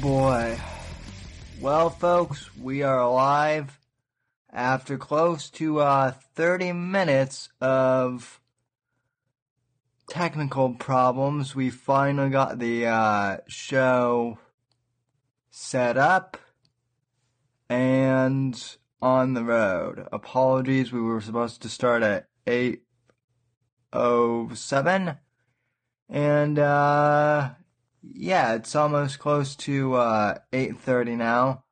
Boy. Well, folks, we are alive after close to uh, 30 minutes of technical problems. We finally got the uh, show set up and on the road. Apologies, we were supposed to start at 8.07 and uh, yeah, it's almost close to uh, 8.30 now.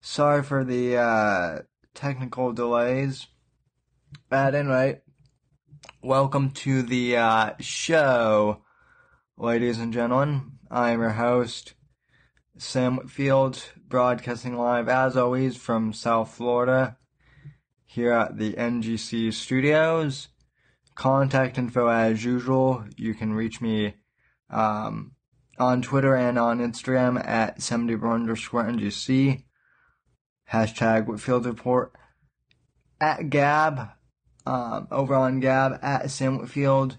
Sorry for the uh, technical delays. At any rate, welcome to the uh, show, ladies and gentlemen. I'm your host, Sam Whitfield, broadcasting live as always from South Florida, here at the NGC studios. Contact info as usual. You can reach me um, on Twitter and on Instagram at 70 underscore NGC. Hashtag Whitfield Report. At Gab, um, over on Gab at Sam Whitfield.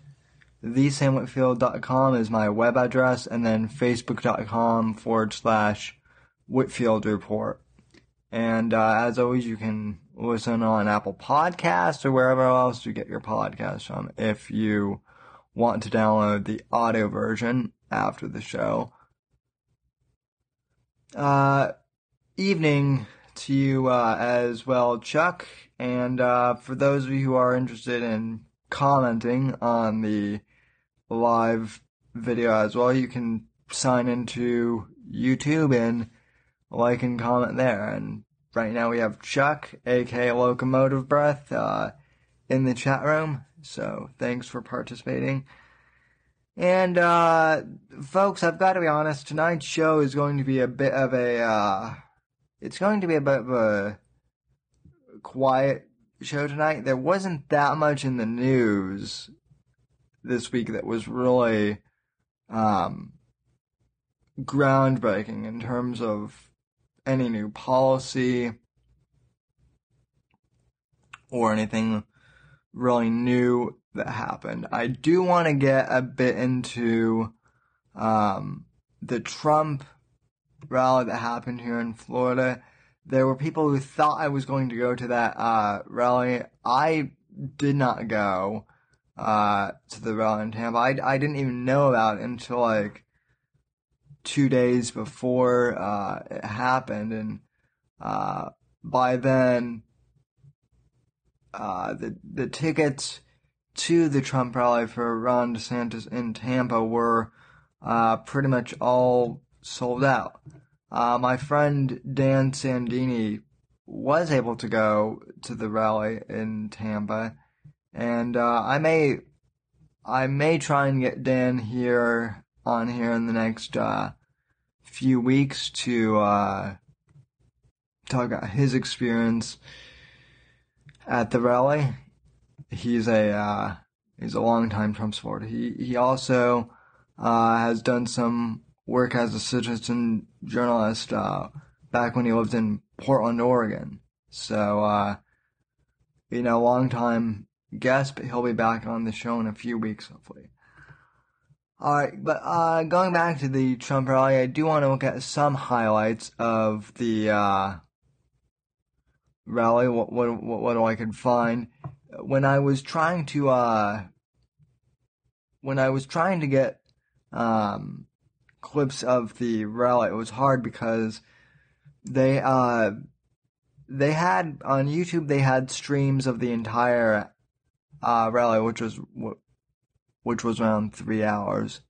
TheSamWhitfield.com is my web address, and then Facebook.com forward slash Whitfield Report. And uh, as always, you can listen on Apple Podcasts or wherever else you get your podcasts from if you want to download the audio version after the show. Uh, evening to you uh, as well, Chuck. And uh, for those of you who are interested in commenting on the live video as well, you can sign into YouTube and like and comment there. And right now we have Chuck, aka Locomotive Breath, uh, in the chat room. So thanks for participating. And, uh, folks, I've got to be honest, tonight's show is going to be a bit of a, uh, it's going to be a bit of a quiet show tonight. There wasn't that much in the news this week that was really, um, groundbreaking in terms of any new policy or anything really new that happened. I do want to get a bit into um, the Trump rally that happened here in Florida. There were people who thought I was going to go to that uh, rally. I did not go uh, to the rally in Tampa. I, I didn't even know about it until like two days before uh, it happened, and uh, by then, uh, the the tickets to the Trump rally for Ron DeSantis in Tampa were uh, pretty much all sold out. Uh, my friend Dan Sandini was able to go to the rally in Tampa, and uh, I may I may try and get Dan here on here in the next uh, few weeks to uh, talk about his experience at the rally he's a uh, he's a longtime Trump supporter. He he also uh, has done some work as a citizen journalist uh, back when he lived in Portland, Oregon. So uh, you know, long time guest, but he'll be back on the show in a few weeks, hopefully. Alright, but uh, going back to the Trump rally, I do want to look at some highlights of the uh, rally. What, what what what I could find when I was trying to uh, when I was trying to get um, clips of the rally, it was hard because they uh, they had on YouTube they had streams of the entire uh, rally, which was which was around three hours,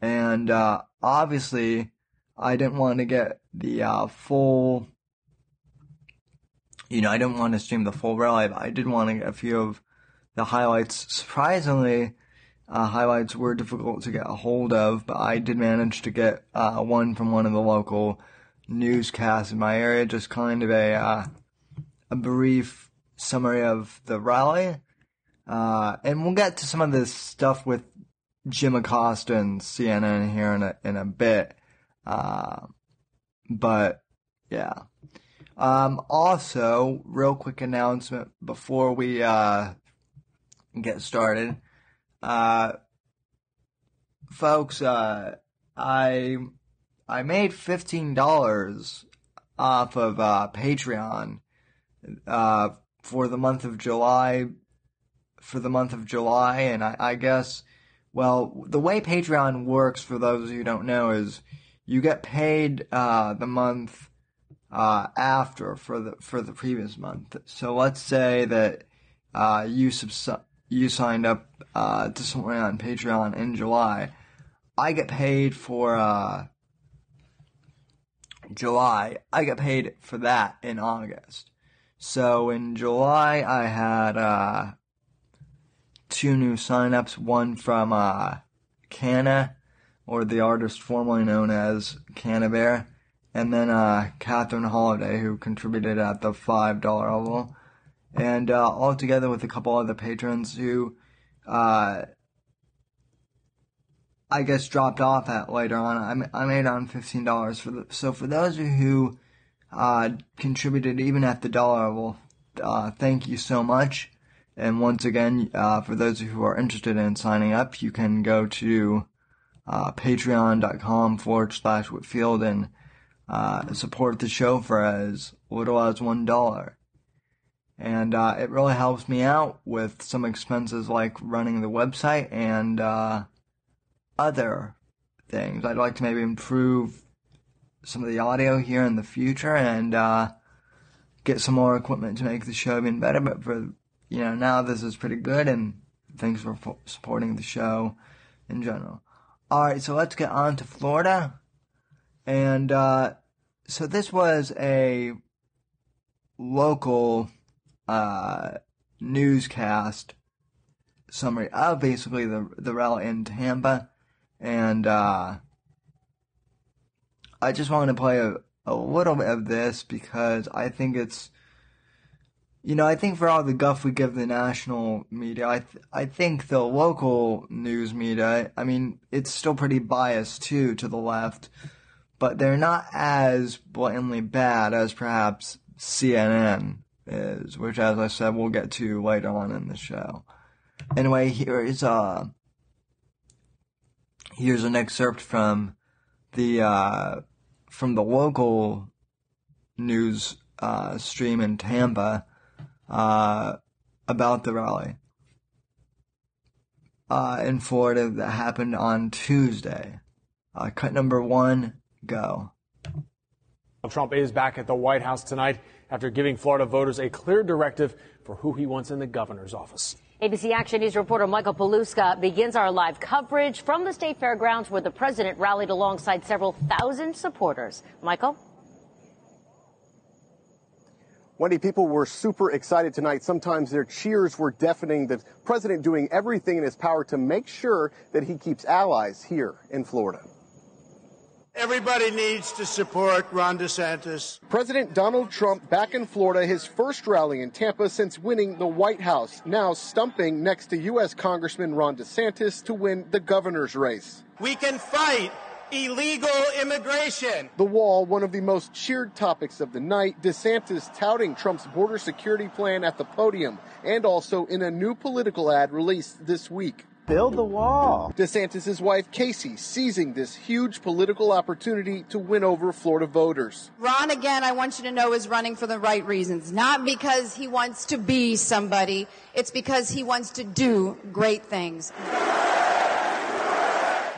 and uh, obviously I didn't want to get the uh, full you know, I didn't want to stream the full rally, but I did want to get a few of the highlights. Surprisingly, uh, highlights were difficult to get a hold of, but I did manage to get uh, one from one of the local newscasts in my area, just kind of a uh, a brief summary of the rally. Uh, and we'll get to some of this stuff with Jim Acosta and CNN in here in a, in a bit. Uh, but yeah. Um, also, real quick announcement before we uh, get started. Uh, folks, uh, I I made fifteen dollars off of uh, Patreon uh, for the month of July. For the month of July, and I, I guess, well, the way Patreon works, for those who don't know, is you get paid uh, the month uh, after for the for the previous month. So let's say that uh, you subs- you signed up uh, to someone on Patreon in July. I get paid for uh, July. I get paid for that in August. So in July, I had uh, two new signups. One from uh, Canna, or the artist formerly known as Cannabear, and then uh, Catherine Holiday, who contributed at the five dollar level, and uh, all together with a couple other patrons who uh, I guess dropped off at later on. I, I made on fifteen dollars for the so for those who uh, contributed even at the dollar level, uh, thank you so much. And once again, uh, for those who are interested in signing up, you can go to uh, patreon.com forward slash Whitfield and uh, support the show for as little as one dollar. And uh, it really helps me out with some expenses like running the website and other things. I'd like to maybe improve some of the audio here in the future and uh, get some more equipment to make the show even better. But for you know now this is pretty good, and thanks for supporting the show in general. All right, so let's get on to Florida, and uh, so this was a local uh, newscast summary of basically the the rally in Tampa. And uh, I just wanted to play a, a little bit of this because I think it's, you know, I think for all the guff we give the national media, I th- I think the local news media, I mean, it's still pretty biased too to the left, but they're not as blatantly bad as perhaps CNN is, which, as I said, we'll get to later on in the show. Anyway, here is uh Here's an excerpt from the uh, from the local news uh, stream in Tampa uh, about the rally uh, in Florida that happened on Tuesday. Uh, cut number one, go. Trump is back at the White House tonight after giving Florida voters a clear directive for who he wants in the governor's office. ABC Action News reporter Michael Paluska begins our live coverage from the state fairgrounds where the president rallied alongside several thousand supporters. Michael? Wendy, people were super excited tonight. Sometimes their cheers were deafening. The president doing everything in his power to make sure that he keeps allies here in Florida. Everybody needs to support Ron DeSantis. President Donald Trump back in Florida, his first rally in Tampa since winning the White House, now stumping next to U.S. Congressman Ron DeSantis to win the governor's race. We can fight illegal immigration. The wall, one of the most cheered topics of the night, DeSantis touting Trump's border security plan at the podium and also in a new political ad released this week. Build the wall. DeSantis' wife, Casey, seizing this huge political opportunity to win over Florida voters. Ron, again, I want you to know, is running for the right reasons. Not because he wants to be somebody, it's because he wants to do great things.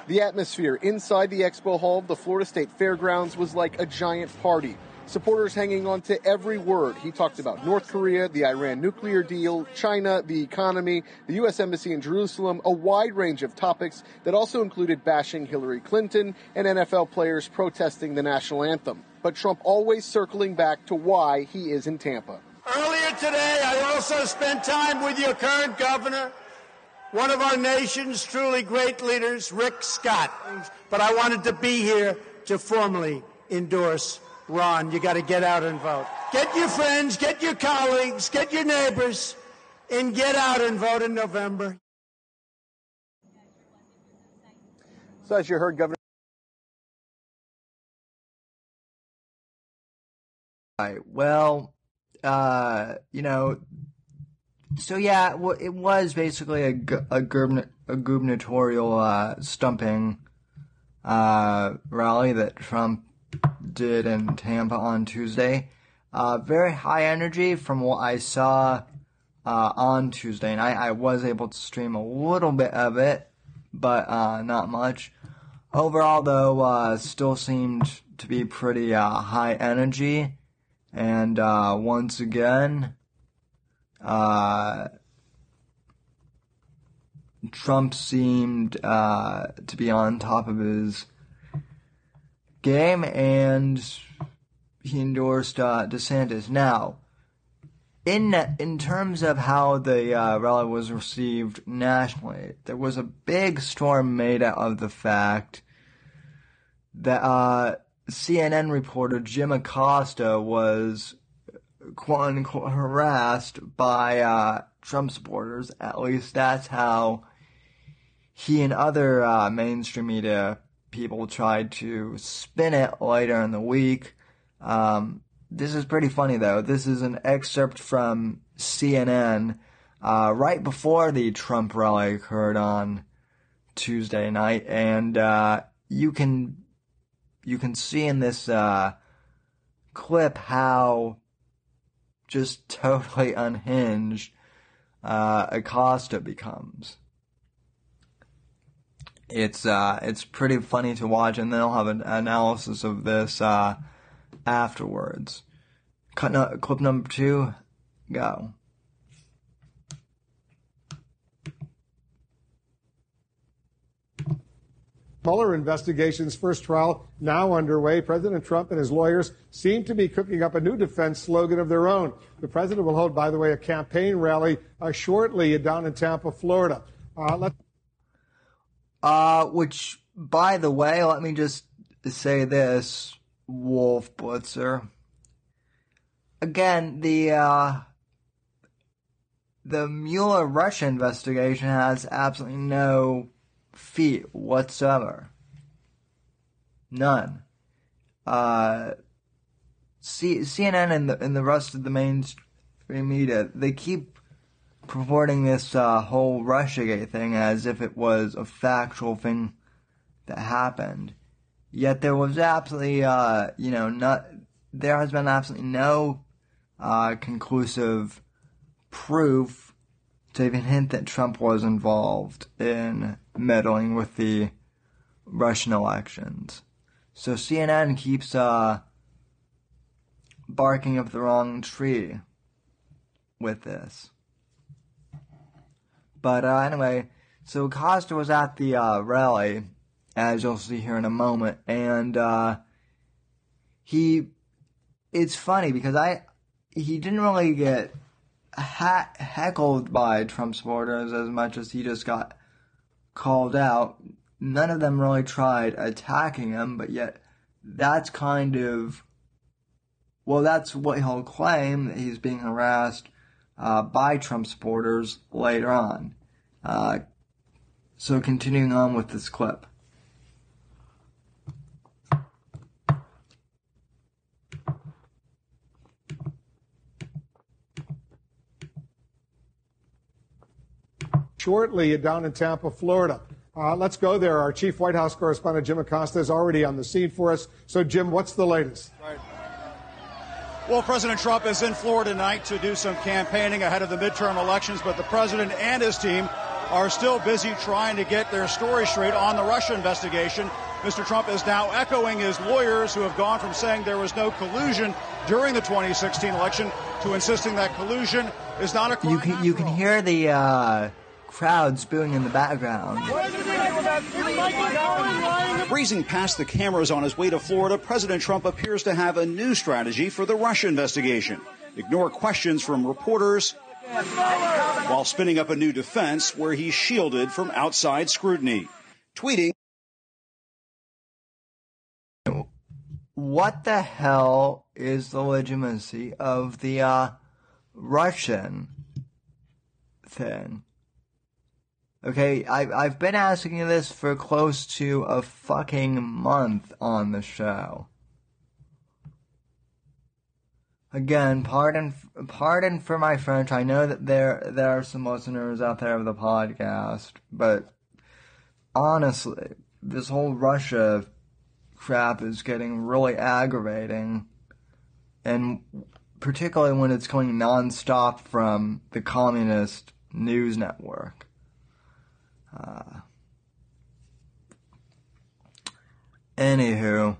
The atmosphere inside the expo hall of the Florida State Fairgrounds was like a giant party. Supporters hanging on to every word. He talked about North Korea, the Iran nuclear deal, China, the economy, the U.S. Embassy in Jerusalem, a wide range of topics that also included bashing Hillary Clinton and NFL players protesting the national anthem. But Trump always circling back to why he is in Tampa. Earlier today, I also spent time with your current governor, one of our nation's truly great leaders, Rick Scott. But I wanted to be here to formally endorse Ron, you got to get out and vote. Get your friends, get your colleagues, get your neighbors, and get out and vote in November. So, as you heard, Governor. Right. Well, uh, you know, so yeah, it was basically a, a, a gubernatorial uh, stumping uh, rally that Trump did in Tampa on Tuesday. Uh, very high energy from what I saw uh, on Tuesday, I, I, was able to stream a little bit of it, but uh, not much. Overall, though, uh, still seemed to be pretty uh, high energy, and uh, once again, Trump seemed to be on top of his game, and he endorsed DeSantis. Now, in in terms of how the uh, rally was received nationally, there was a big storm made out of the fact that uh, CNN reporter Jim Acosta was quote unquote harassed by uh, Trump supporters. At least that's how he and other uh, mainstream media people tried to spin it later in the week. Um, this is pretty funny though. This is an excerpt from CNN uh, right before the Trump rally occurred on Tuesday night, and uh, you can you can see in this uh, clip how just totally unhinged uh, Acosta becomes. It's uh, it's pretty funny to watch, and then I'll have an analysis of this uh, afterwards. Cut no, clip number two, go. Mueller investigation's first trial now underway. President Trump and his lawyers seem to be cooking up a new defense slogan of their own. The president will hold, by the way, a campaign rally uh, shortly down in Tampa, Florida. Uh, uh, which, by the way, let me just say this. Wolf Blitzer. Again, the uh, the Mueller Russia investigation has absolutely no feet whatsoever. None. Uh, C- CNN and the and the rest of the mainstream media they keep purporting this uh, whole RussiaGate thing as if it was a factual thing that happened. Yet there was absolutely, uh, you know, not, there has been absolutely no uh, conclusive proof to even hint that Trump was involved in meddling with the Russian elections. So CNN keeps uh, barking up the wrong tree with this. But uh, anyway, so Costa was at the uh, rally as you'll see here in a moment. And uh, he, it's funny because I, he didn't really get ha- heckled by Trump supporters as much as he just got called out. None of them really tried attacking him, but yet that's kind of, well, that's what he'll claim that he's being harassed uh, by Trump supporters later on. Uh, so continuing on with this clip. shortly down in Tampa, Florida. Uh, let's go there. Our chief White House correspondent, Jim Acosta, is already on the scene for us. So, Jim, what's the latest? Well, President Trump is in Florida tonight to do some campaigning ahead of the midterm elections, but the president and his team are still busy trying to get their story straight on the Russia investigation. Mr. Trump is now echoing his lawyers who have gone from saying there was no collusion during the 2016 election to insisting that collusion is not a crime. You can you can hear the uh, crowds booing in the background. Breezing past the cameras on his way to Florida, President Trump appears to have a new strategy for the Russia investigation. Ignore questions from reporters while spinning up a new defense where he's shielded from outside scrutiny. Tweeting. What the hell is the legitimacy of the uh, Russian thing? Okay, I, I've been asking you this for close to a fucking month on the show. Again, pardon, pardon for my French. I know that there there are some listeners out there of the podcast, but honestly, this whole Russia crap is getting really aggravating, and particularly when it's coming nonstop from the communist news network. Uh, anywho.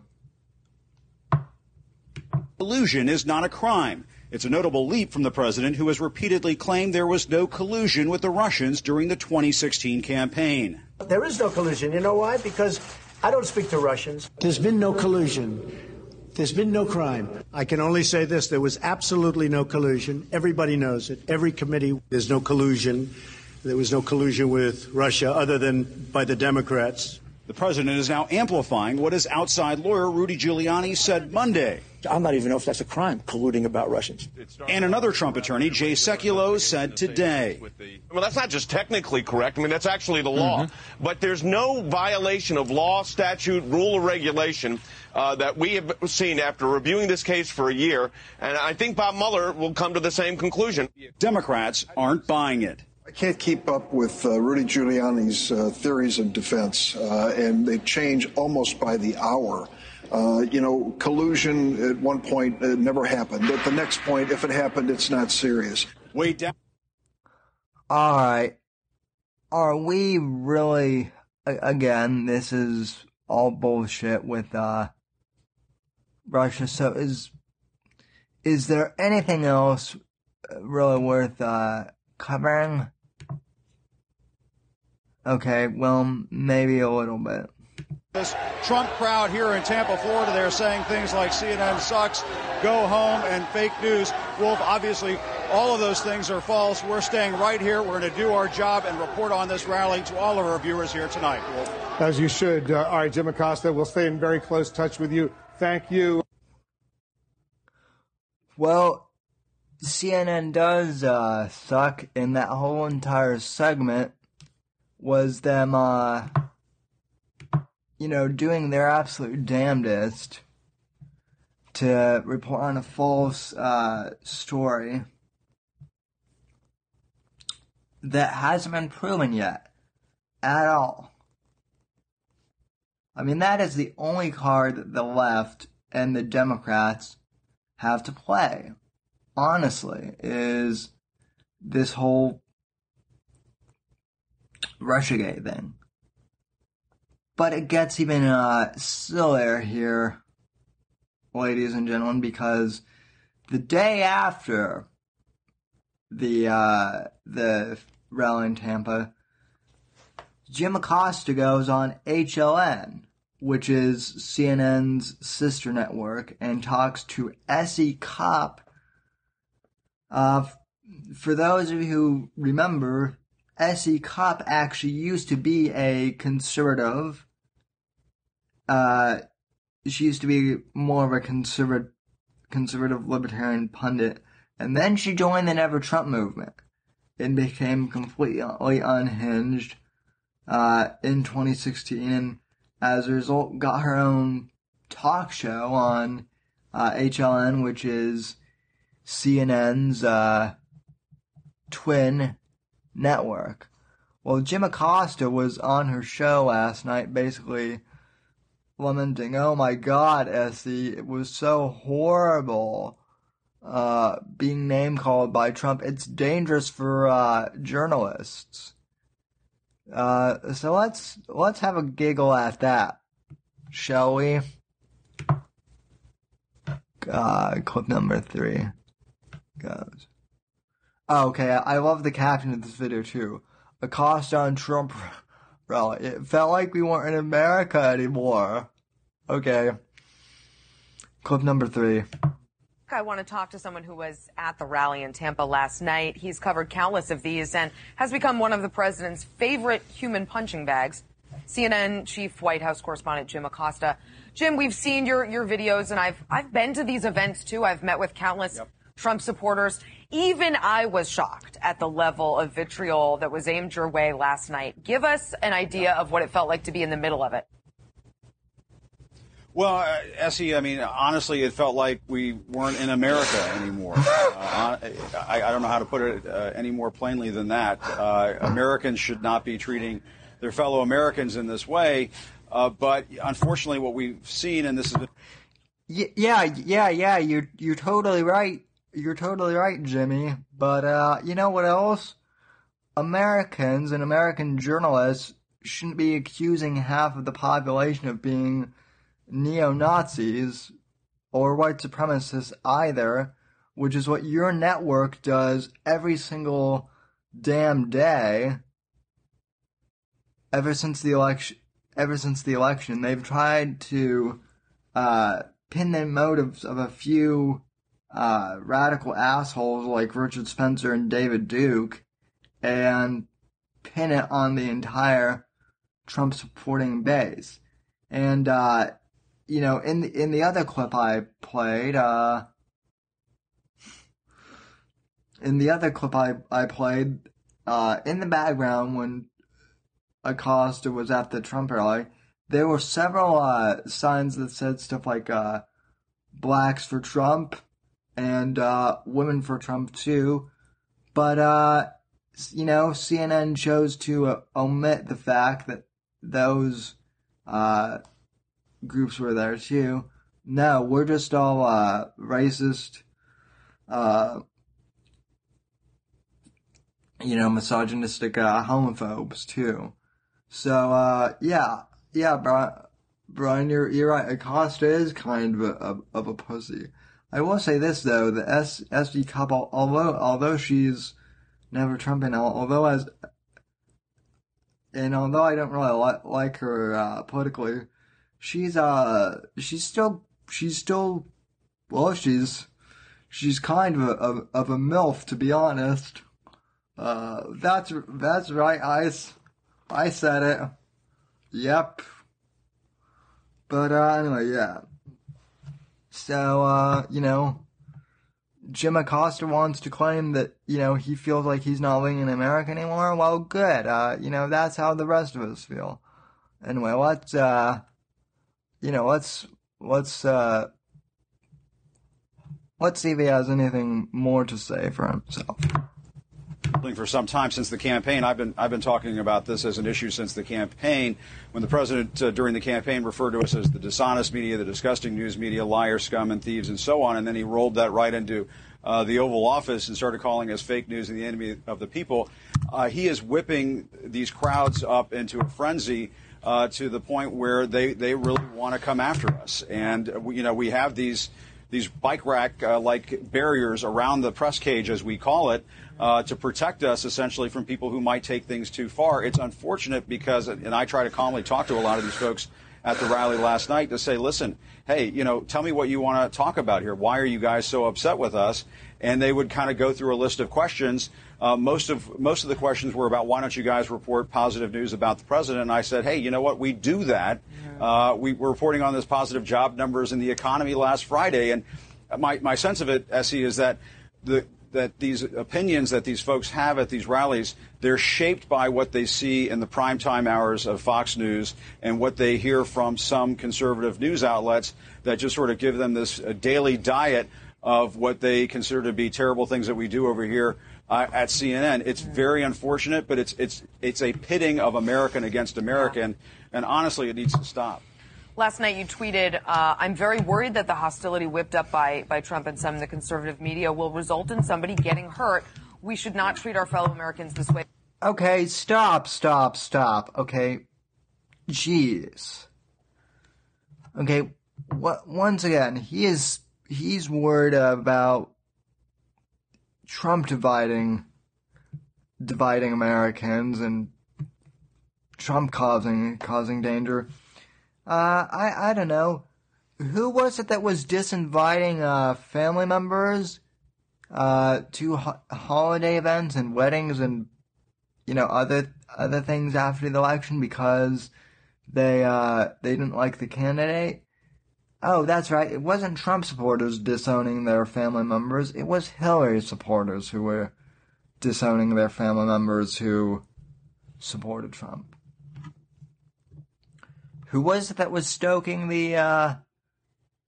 Collusion is not a crime. It's a notable leap from the president who has repeatedly claimed there was no collusion with the Russians during the 2016 campaign. There is no collusion. You know why? Because I don't speak to Russians. There's been no collusion. There's been no crime. I can only say this there was absolutely no collusion. Everybody knows it. Every committee, there's no collusion. There was no collusion with Russia other than by the Democrats. The president is now amplifying what his outside lawyer, Rudy Giuliani, said Monday. I'm not even know if that's a crime, colluding about Russians. And another Trump attorney, Jay Sekulow, said today. Well, that's not just technically correct. I mean, that's actually the law. Mm-hmm. But there's no violation of law, statute, rule, or regulation uh, that we have seen after reviewing this case for a year. And I think Bob Mueller will come to the same conclusion. Democrats aren't buying it. I can't keep up with uh, Rudy Giuliani's uh, theories of defense, uh, and they change almost by the hour. Uh, you know, collusion at one point it never happened. At the next point, if it happened, it's not serious. Wait down. All right. Are we really? Again, this is all bullshit with uh, Russia. So is is there anything else really worth uh, covering? Okay, well, maybe a little bit. This Trump crowd here in Tampa, Florida, they're saying things like CNN sucks, go home, and fake news. Wolf, obviously, all of those things are false. We're staying right here. We're going to do our job and report on this rally to all of our viewers here tonight. Wolf. As you should. Uh, all right, Jim Acosta, we'll stay in very close touch with you. Thank you. Well, CNN does uh, suck, in that whole entire segment was them, uh, you know, doing their absolute damnedest to report on a false uh, story that hasn't been proven yet at all. I mean, that is the only card that the left and the Democrats have to play, honestly, is this whole Russiagate thing. But it gets even uh, sillier here, ladies and gentlemen, because the day after the uh, the rally in Tampa, Jim Acosta goes on HLN, which is CNN's sister network, and talks to S.E. Cupp. Uh, for those of you who remember, S.E. Cupp actually used to be a conservative. Uh, she used to be more of a conservative, conservative libertarian pundit, and then she joined the Never Trump movement and became completely unhinged uh, in 2016, and as a result, got her own talk show on uh, HLN, which is CNN's uh, twin network. Well, Jim Acosta was on her show last night, basically lamenting, "Oh my God, Essie, it was so horrible." Uh, being name called by Trump. It's dangerous for uh, journalists. Uh, so let's let's have a giggle at that, shall we? Uh, clip number three goes. Oh, okay, I love the caption of this video too. Acosta on Trump rally. It felt like we weren't in America anymore. Okay. Clip number three. I want to talk to someone who was at the rally in Tampa last night. He's covered countless of these and has become one of the president's favorite human punching bags. CNN chief White House correspondent Jim Acosta. Jim, we've seen your, your videos and I've, I've been to these events too. I've met with countless yep. Trump supporters. Even I was shocked at the level of vitriol that was aimed your way last night. Give us an idea of what it felt like to be in the middle of it. Well, uh, Essie, I mean, honestly, it felt like we weren't in America anymore. Uh, I, I, don't know how to put it uh, any more plainly than that. Uh, Americans should not be treating their fellow Americans in this way. Uh, but unfortunately, what we've seen, and this is yeah, yeah, yeah. You're you're totally right. You're totally right, Jimmy. But uh, you know what else? Americans and American journalists shouldn't be accusing half of the population of being neo Nazis or white supremacists either, which is what your network does every single damn day. Ever since the election, ever since the election, they've tried to uh, pin the motives of a few uh, radical assholes like Richard Spencer and David Duke, and pin it on the entire Trump supporting base. And uh, you know, in the in the other clip I played, uh, in the other clip I I played, uh, in the background when Acosta was at the Trump rally, there were several uh, signs that said stuff like uh, "blacks for Trump" and uh, "women for Trump" too, but uh, you know, CNN chose to uh, omit the fact that those uh, groups were there too. No, we're just all uh, racist, uh, you know, misogynistic homophobes too. So yeah, yeah, Brian, Brian, you're you're right. Acosta is kind of a, of, of a pussy. I will say this though: the S, SD couple, although although she's never Trumping, although as and although I don't really li- like her uh, politically, she's uh she's still she's still well she's she's kind of a, of, of a milf to be honest. Uh, that's that's right, Ice. I said it. Yep. But uh, anyway, yeah. So uh, you know, Jim Acosta wants to claim that, you know, he feels like he's not living in America anymore. Well, good. Uh, you know, that's how the rest of us feel. Anyway, let's, uh, you know, let's, let's, uh, let's see if he has anything more to say for himself for some time since the campaign. I've been I've been talking about this as an issue since the campaign. When the president uh, during the campaign referred to us as the dishonest media, the disgusting news media, liar, scum, and thieves, and so on, and then he rolled that right into uh, the Oval Office and started calling us fake news and the enemy of the people. Uh, he is whipping these crowds up into a frenzy. Uh, to the point where they, they really want to come after us, and uh, you know we have these these bike rack uh, like barriers around the press cage, as we call it, uh, to protect us essentially from people who might take things too far. It's unfortunate because, and I try to calmly talk to a lot of these folks at the rally last night to say, listen, hey, you know, tell me what you want to talk about here. Why are you guys so upset with us? And they would kind of go through a list of questions. Uh, most of most of the questions were about why don't you guys report positive news about the president? And I said, hey, you know what? We do that. Uh, we were reporting on this positive job numbers in the economy last Friday, and my my sense of it, Essie, is that the that these opinions that these folks have at these rallies, they're shaped by what they see in the primetime hours of Fox News and what they hear from some conservative news outlets that just sort of give them this uh, daily diet of what they consider to be terrible things that we do over here uh, at CNN. It's very unfortunate, but it's it's it's a pitting of American against American, and honestly, it needs to stop. Last night you tweeted, uh, I'm very worried that the hostility whipped up by, by Trump and some of the conservative media will result in somebody getting hurt. We should not treat our fellow Americans this way. Okay, stop, stop, stop. Okay. Jeez. Okay, what, once again, he is, he's worried about Trump dividing, dividing Americans and Trump causing, causing danger. Uh, I I don't know. Who was it that was disinviting uh, family members uh, to ho- holiday events and weddings and you know other other things after the election because they uh, they didn't like the candidate? Oh, that's right. It wasn't Trump supporters disowning their family members. It was Hillary supporters who were disowning their family members who supported Trump who was it that was stoking the uh,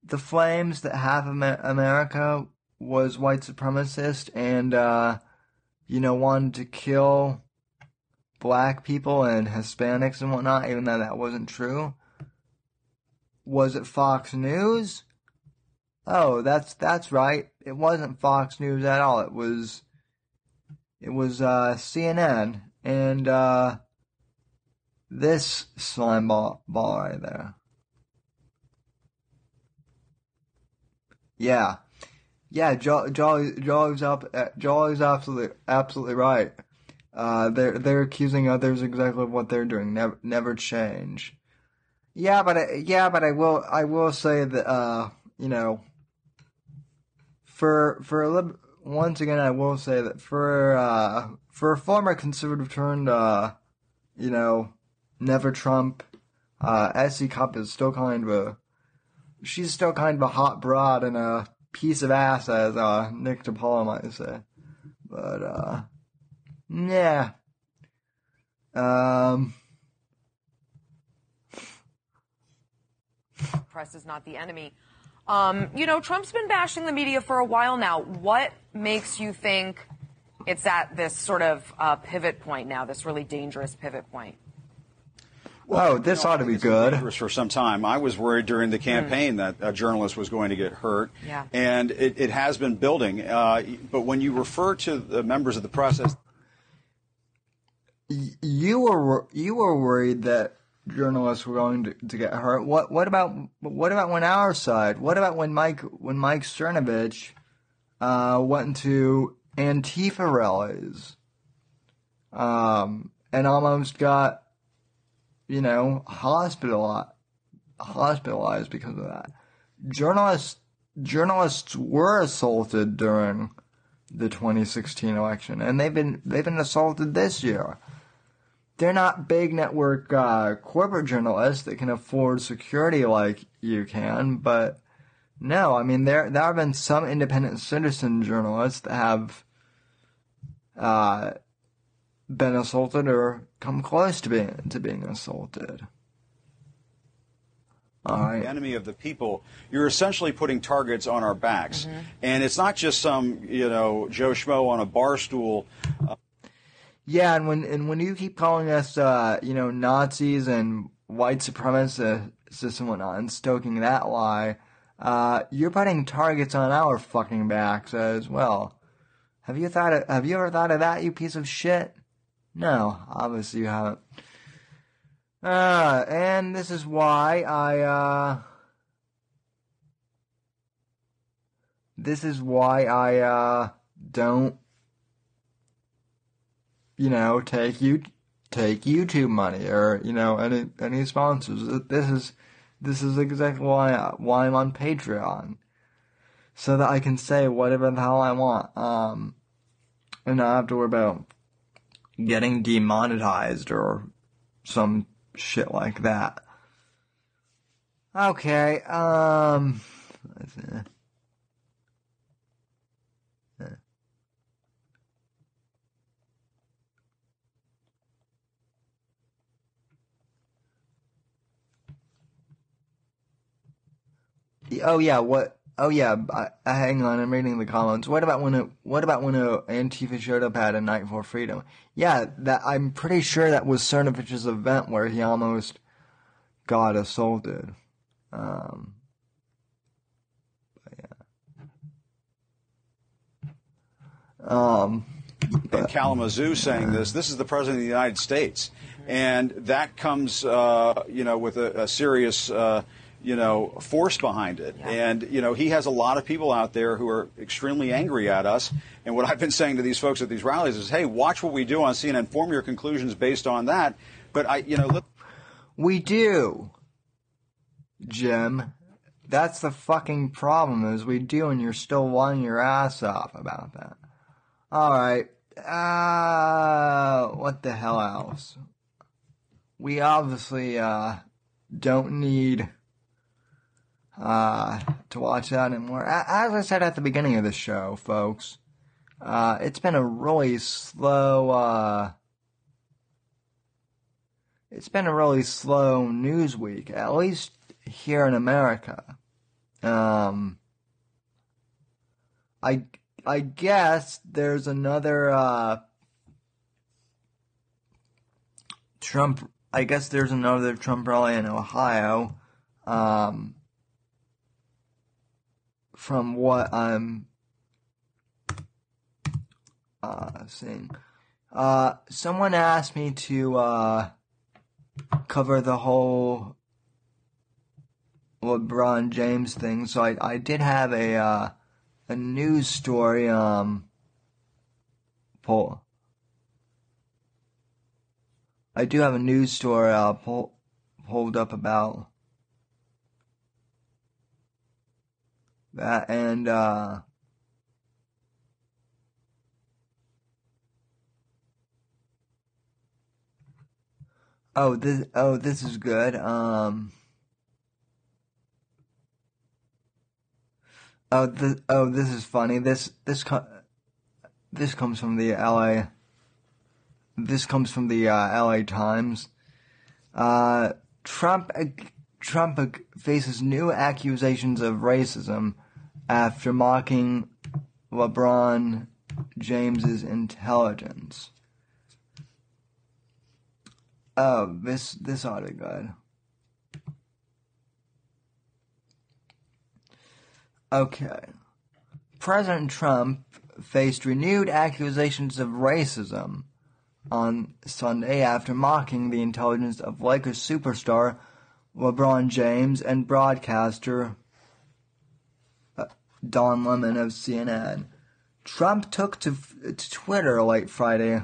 the flames that half of America was white supremacist and uh, you know wanted to kill black people and Hispanics and whatnot, even though that wasn't true. was it Fox News? Oh, that's that's right. It wasn't Fox News at all. It was it was uh, CNN and uh, this slime ball, ball right there. Yeah, yeah. Jo- Jolly, Jolly's up. uh, absolutely, absolutely right. Uh, they're they're accusing others exactly of what they're doing. Never, never change. Yeah, but I, yeah, but I will, I will say that, uh, you know, for for a lib- once again, I will say that for uh, for a former conservative turned, uh, you know, never Trump, uh, S.E. Cupp is still kind of a, she's still kind of a hot broad and a piece of ass, as uh, Nick DePaul might say. But uh, yeah. Um. Press is not the enemy. Um, you know, Trump's been bashing the media for a while now. What makes you think it's at this sort of uh, pivot point now, this really dangerous pivot point? Oh, this ought to be good. dangerous for some time. I was worried during the campaign that a journalist was going to get hurt, Yeah. and it, it has been building. Uh, but when you refer to the members of the as You were you were worried that journalists were going to, to get hurt. What what about what about when our side? What about when Mike when Mike Cernovich uh, went into Antifa rallies, um, and almost got you know hospitalized hospitalized because of that. Journalists journalists were assaulted during the 2016 election, and they've been they've been assaulted this year. They're not big network uh, corporate journalists that can afford security like you can, but no, I mean there there have been some independent citizen journalists that have uh, been assaulted or come close to being to being assaulted. Right. the enemy of the people, you're essentially putting targets on our backs. And it's not just some, you know, Joe Schmo on a bar stool. Uh, Yeah, and when and when you keep calling us, uh, you know, Nazis and white supremacists and whatnot, and stoking that lie, uh, you're putting targets on our fucking backs as well. Have you thought? Of, have you ever thought of that, you piece of shit? No, obviously you haven't. Uh, and this is why I, uh, this is why I, uh, don't you know, take you take YouTube money or you know any any sponsors. This is this is exactly why why I'm on Patreon, so that I can say whatever the hell I want, um, and not have to worry about getting demonetized or some shit like that. Okay, um. Oh yeah, what? Oh yeah, I, I- hang on, I'm reading the comments. What about when a what about when a Antifa showed up at a Night for Freedom? Yeah, that I'm pretty sure that was Cernovich's event where he almost got assaulted. Um, but yeah. Um, in Kalamazoo saying this. This is the president of the United States, and that comes, uh, you know, with a, a serious, uh, you know, force behind it. And you know, he has a lot of people out there who are extremely angry at us. And what I've been saying to these folks at these rallies is, hey, watch what we do on CNN, form your conclusions based on that. But I, you know, let- We do, Jim. That's the fucking problem is we do and you're still lying your ass off about that. Alright. Uh, what the hell else? We obviously, uh, don't need, uh, to watch that anymore. As I said at the beginning of the show, folks, uh, it's been a really slow, uh, it's been a really slow news week, at least here in America. Um, I I guess there's another uh, Trump. I guess there's another Trump rally in Ohio. Um, from what I'm uh, seeing. Uh, someone asked me to uh, cover the whole LeBron James thing, so I, I did have a uh, a news story um pull. I do have a news story uh, pull, pulled up about that and uh Oh, this oh this is good. Um Oh, this, oh, this is funny. This this co- this comes from the LA. This comes from the uh, LA Times. Uh, Trump Trump faces new accusations of racism after mocking LeBron James's intelligence. Oh, this this ought to be good. Okay. President Trump faced renewed accusations of racism on Sunday after mocking the intelligence of Lakers superstar LeBron James and broadcaster Don Lemon of CNN. Trump took to, to Twitter late Friday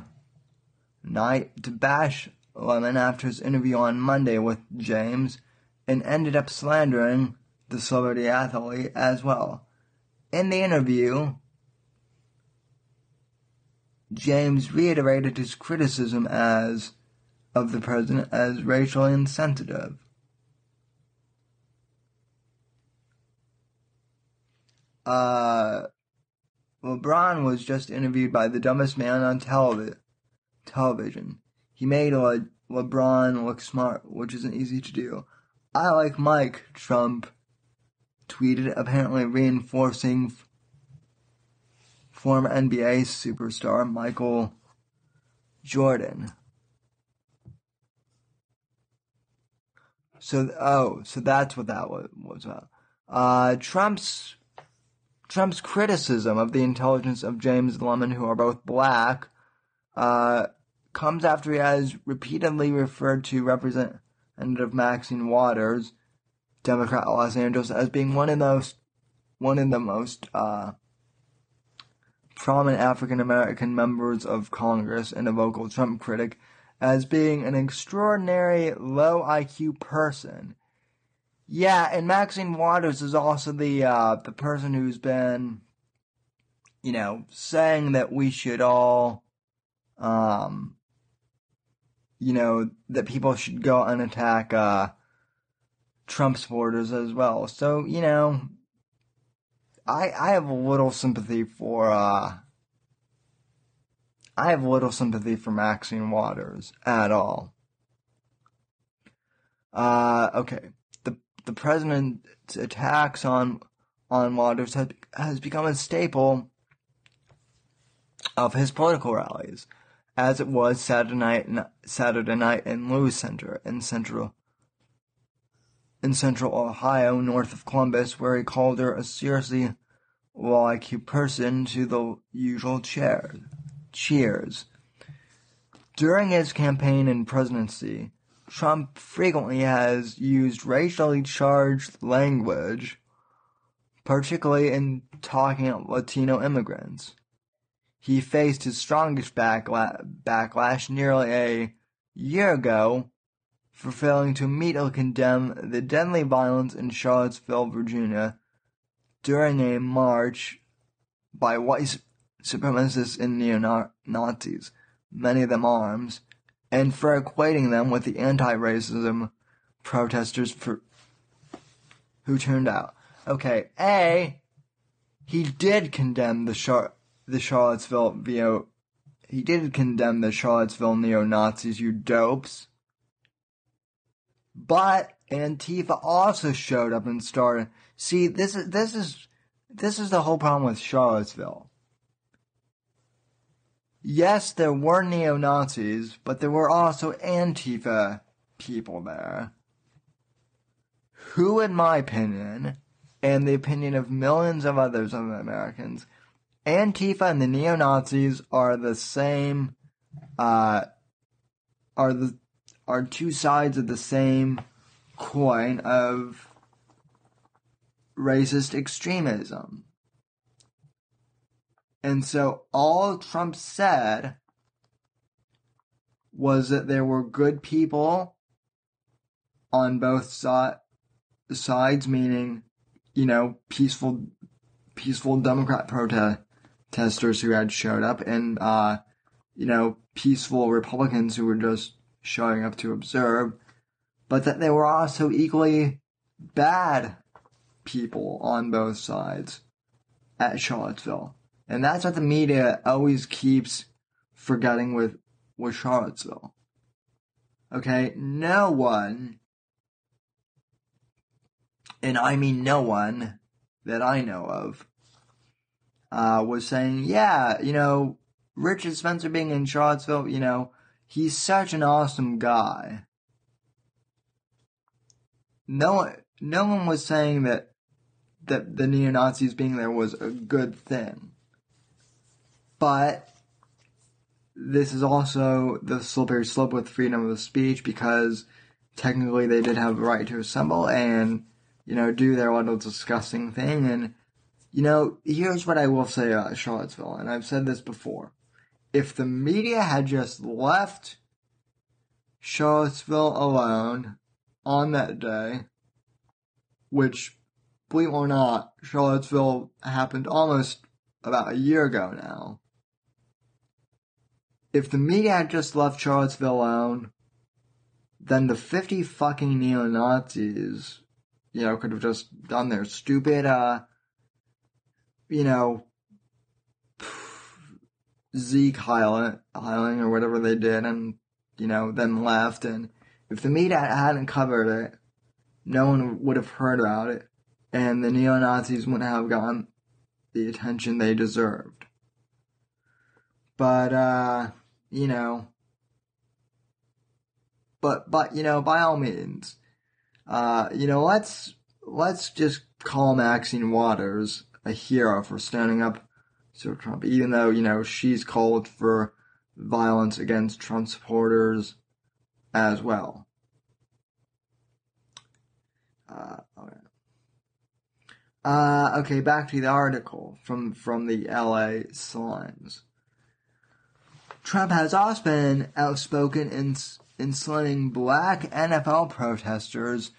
night to bash Lemon after his interview on Monday with James and ended up slandering the celebrity athlete as well. In the interview, James reiterated his criticism as of the president as racially insensitive. Uh, LeBron was just interviewed by the dumbest man on televi- television. He made Le- LeBron look smart, which isn't easy to do. I like Mike, Trump tweeted, apparently reinforcing f- former NBA superstar Michael Jordan. So, oh, so that's what that was, was about. Uh, Trump's Trump's criticism of the intelligence of James Lemon, who are both black, uh, comes after he has repeatedly referred to Representative Maxine Waters Democrat Los Angeles as being one of those one of the most uh, prominent African American members of Congress and a vocal Trump critic as being an extraordinary low IQ person. Yeah, and Maxine Waters is also the uh, the person who's been, you know, saying that we should all, um, you know, that people should go and attack uh, Trump supporters as well. So, you know, I I have a little sympathy for uh I have little sympathy for Maxine Waters at all. Uh okay. The president's attacks on on Waters has has become a staple of his political rallies, as it was Saturday night Saturday night in Lewis Center in Central in central Ohio, north of Columbus, where he called her a seriously low-IQ person to the usual cheers. cheers. During his campaign and presidency, Trump frequently has used racially charged language, particularly in talking about Latino immigrants. He faced his strongest backla- backlash nearly a year ago for failing to immediately condemn the deadly violence in Charlottesville, Virginia during a march by white supremacists and neo-Nazis, many of them arms, and for equating them with the anti-racism protesters for, who turned out. Okay, A, he did condemn the Char- the Charlottesville VO, he did condemn the Charlottesville neo-Nazis, you dopes. But Antifa also showed up and started. See, this is this is this is the whole problem with Charlottesville. Yes, there were neo Nazis, but there were also Antifa people there who, in my opinion, and the opinion of millions of others of Americans, Antifa and the neo Nazis are the same, uh, are the are two sides of the same coin of racist extremism. And so all Trump said was that there were good people on both si- sides, meaning, you know, peaceful, peaceful Democrat protesters who had showed up, and uh, you know, peaceful Republicans who were just showing up to observe, but that there were also equally bad people on both sides at Charlottesville. And that's what the media always keeps forgetting with, with Charlottesville. Okay, no one, and I mean no one that I know of, uh, was saying, yeah, you know, Richard Spencer being in Charlottesville, you know, he's such an awesome guy. No one, no one was saying that that the neo Nazis being there was a good thing. But this is also the slippery slope with freedom of speech because technically they did have a right to assemble and, you know, do their little disgusting thing. And, you know, here's what I will say about Charlottesville, and I've said this before. If the media had just left Charlottesville alone on that day, which, believe it or not, Charlottesville happened almost about a year ago now if the media had just left Charlottesville alone, then the 50 fucking neo Nazis, you know, could have just done their stupid, uh, you know, Zeke Highland, Highland or whatever they did and, you know, then left. And if the media hadn't covered it, no one would have heard about it. And the neo Nazis wouldn't have gotten the attention they deserved. But, uh, you know, but, but, you know, by all means, uh, you know, let's, let's just call Maxine Waters a hero for standing up to Trump, even though, you know, she's called for violence against Trump supporters as well. Uh, okay. Uh, okay, back to the article from, from the LA Slimes. Trump has also been outspoken in, in slamming black NFL protesters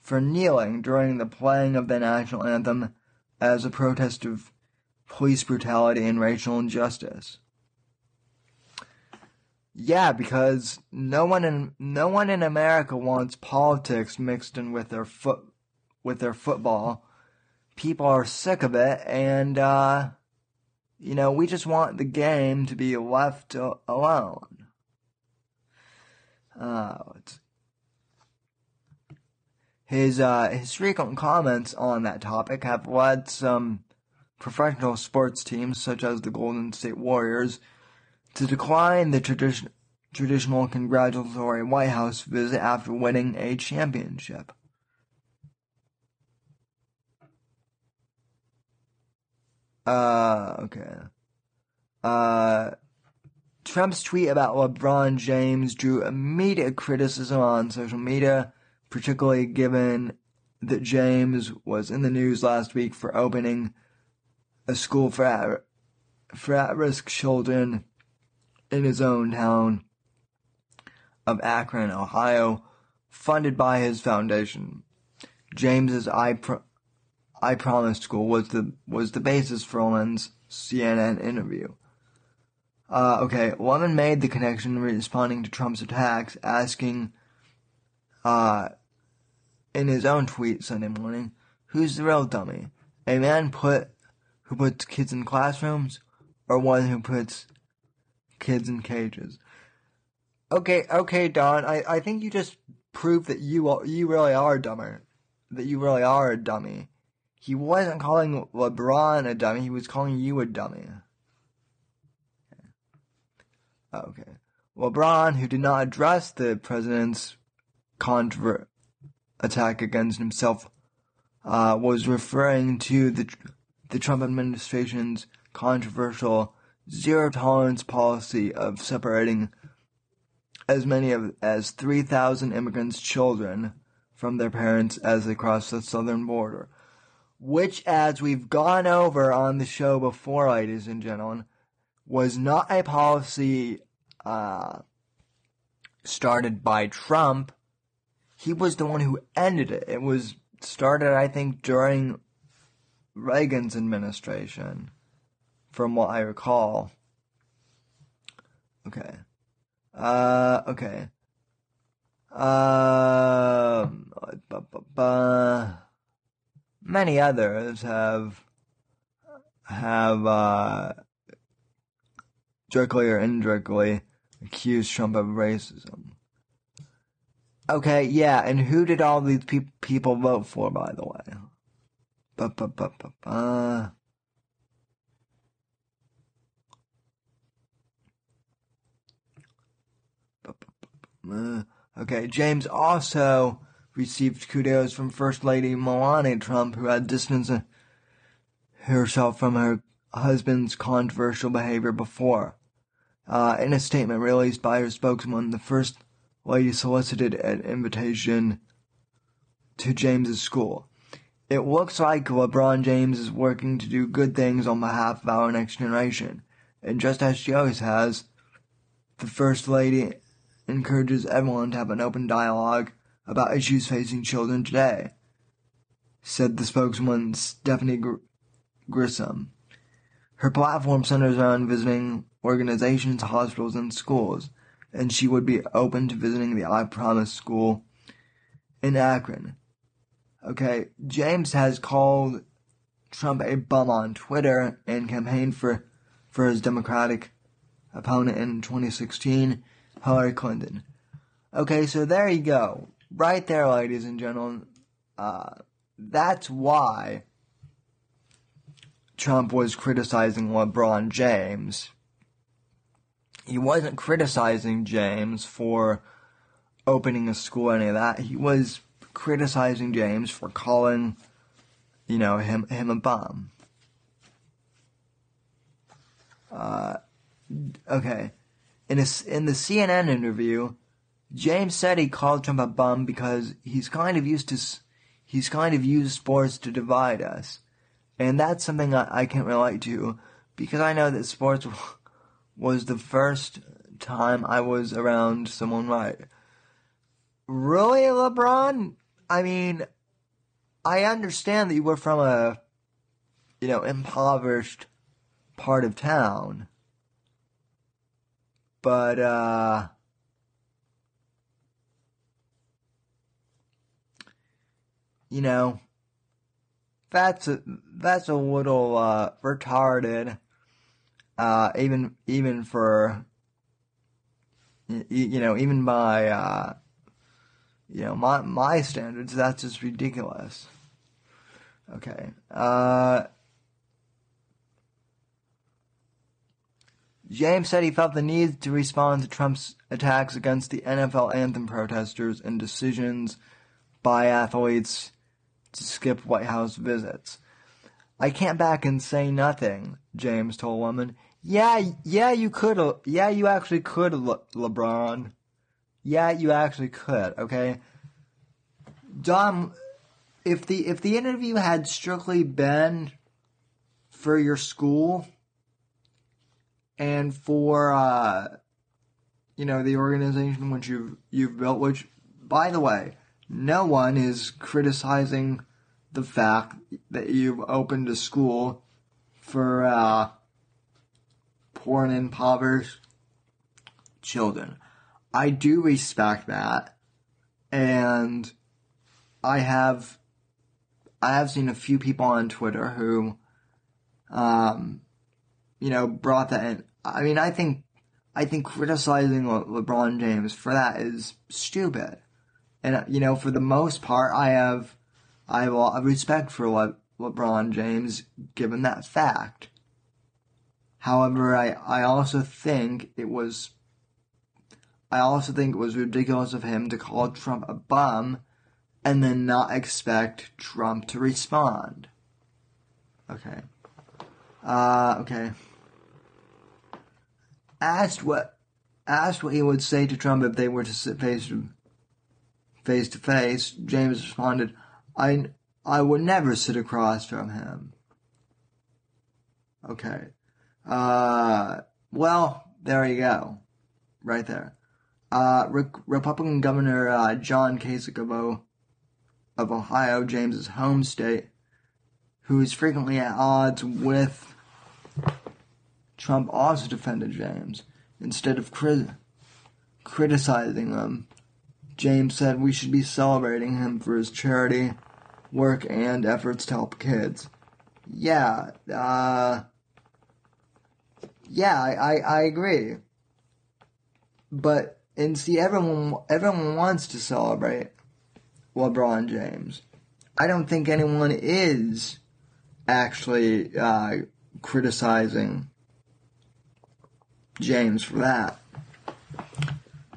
for kneeling during the playing of the national anthem as a protest of police brutality and racial injustice. Yeah, because no one in no one in America wants politics mixed in with their foot with their football. People are sick of it, and uh, you know, we just want the game to be left alone. Uh, his uh, his frequent comments on that topic have led some professional sports teams, such as the Golden State Warriors, to decline the tradition, traditional congratulatory White House visit after winning a championship. Uh, okay. Uh, Trump's tweet about LeBron James drew immediate criticism on social media, particularly given that James was in the news last week for opening a school for at, for at-risk children in his own town of Akron, Ohio, funded by his foundation. James's I, Pro- I Promise School was the was the basis for Lemon's CNN interview. Uh, okay, Lemon made the connection responding to Trump's attacks, asking, uh, in his own tweet Sunday morning, "Who's the real dummy? A man put who puts kids in classrooms, or one who puts kids in cages?" Okay, okay, Don. I, I think you just proved that you you really are dumber. That you really are a dummy. He wasn't calling LeBron a dummy, he was calling you a dummy. Okay. LeBron, who did not address the president's controver- attack against himself uh, was referring to the the Trump administration's controversial zero tolerance policy of separating as many of, as 3,000 immigrants' children from their parents as they cross the southern border. Which, as we've gone over on the show before, ladies and gentlemen, was not a policy uh, started by Trump. He was the one who ended it. It was started, I think, during Reagan's administration, from what I recall. Okay. Uh, okay. Uh, many others have have uh, directly or indirectly accused Trump of racism. Okay, yeah, and who did all these pe- people vote for, by the way? Ba ba ba ba ba. Okay, James also received kudos from First Lady Melania Trump, who had distanced herself from her husband's controversial behavior before. Uh, in a statement released by her spokesman, the First Lady solicited an invitation to James's school. It looks like LeBron James is working to do good things on behalf of our next generation. And just as she always has, the First Lady encourages everyone to have an open dialogue about issues facing children today, said the spokeswoman Stephanie Gr- Grisham. Her platform centers around visiting organizations, hospitals, and schools, and she would be open to visiting the I Promise school in Akron. Okay, James has called Trump a bum on Twitter and campaigned for, for his Democratic opponent in 2016, Hillary Clinton. Okay, so there you go. Right there, ladies and gentlemen. Uh, that's why Trump was criticizing LeBron James. He wasn't criticizing James for opening a school any of that. He was criticizing James for calling, you know, him him a bum. Uh, okay, in a, in the CNN interview, James said he called Trump a bum because he's kind of used to he's kind of used sports to divide us, and that's something I, I can relate to because I know that sports was the first time I was around someone right. Really, LeBron? I mean, I understand that you were from a, you know, impoverished part of town. But, uh, you know, that's a, that's a little, uh, retarded, uh, even, even for, you, you know, even by, uh, you know, my my standards, that's just ridiculous. Okay. Uh, James said he felt the need to respond to Trump's attacks against the NFL anthem protesters and decisions by athletes skip White House visits. I can't back and say nothing, James told Woman. Yeah, yeah, you could. Yeah, you actually could, Le- LeBron. Yeah, you actually could, okay? Dom, if the if the interview had strictly been for your school and for uh you know the organization which you've you've built, which by the way, no one is criticizing the fact that you've opened a school for uh poor and impoverished children. I do respect that. And I have I have seen a few people on Twitter who um you know brought that in. I mean, I think I think criticizing Le- LeBron James for that is stupid. And you know, for the most part, I have I have a lot of respect for Le- LeBron James given that fact. However, I, I also think it was I also think it was ridiculous of him to call Trump a bum and then not expect Trump to respond. Okay. Uh, okay. Asked what asked what he would say to Trump if they were to sit face to face to face, James responded, "I I would never sit across from him." Okay. Uh, well, there you go, right there. Uh, Re- Republican Governor uh, John Kasich of, of Ohio, James's home state, who is frequently at odds with Trump, also defended James. Instead of crit- criticizing him, James said we should be celebrating him for his charity work and efforts to help kids. Yeah, uh, yeah, I, I, agree. But and see, everyone everyone wants to celebrate LeBron James. I don't think anyone is actually uh, criticizing James for that.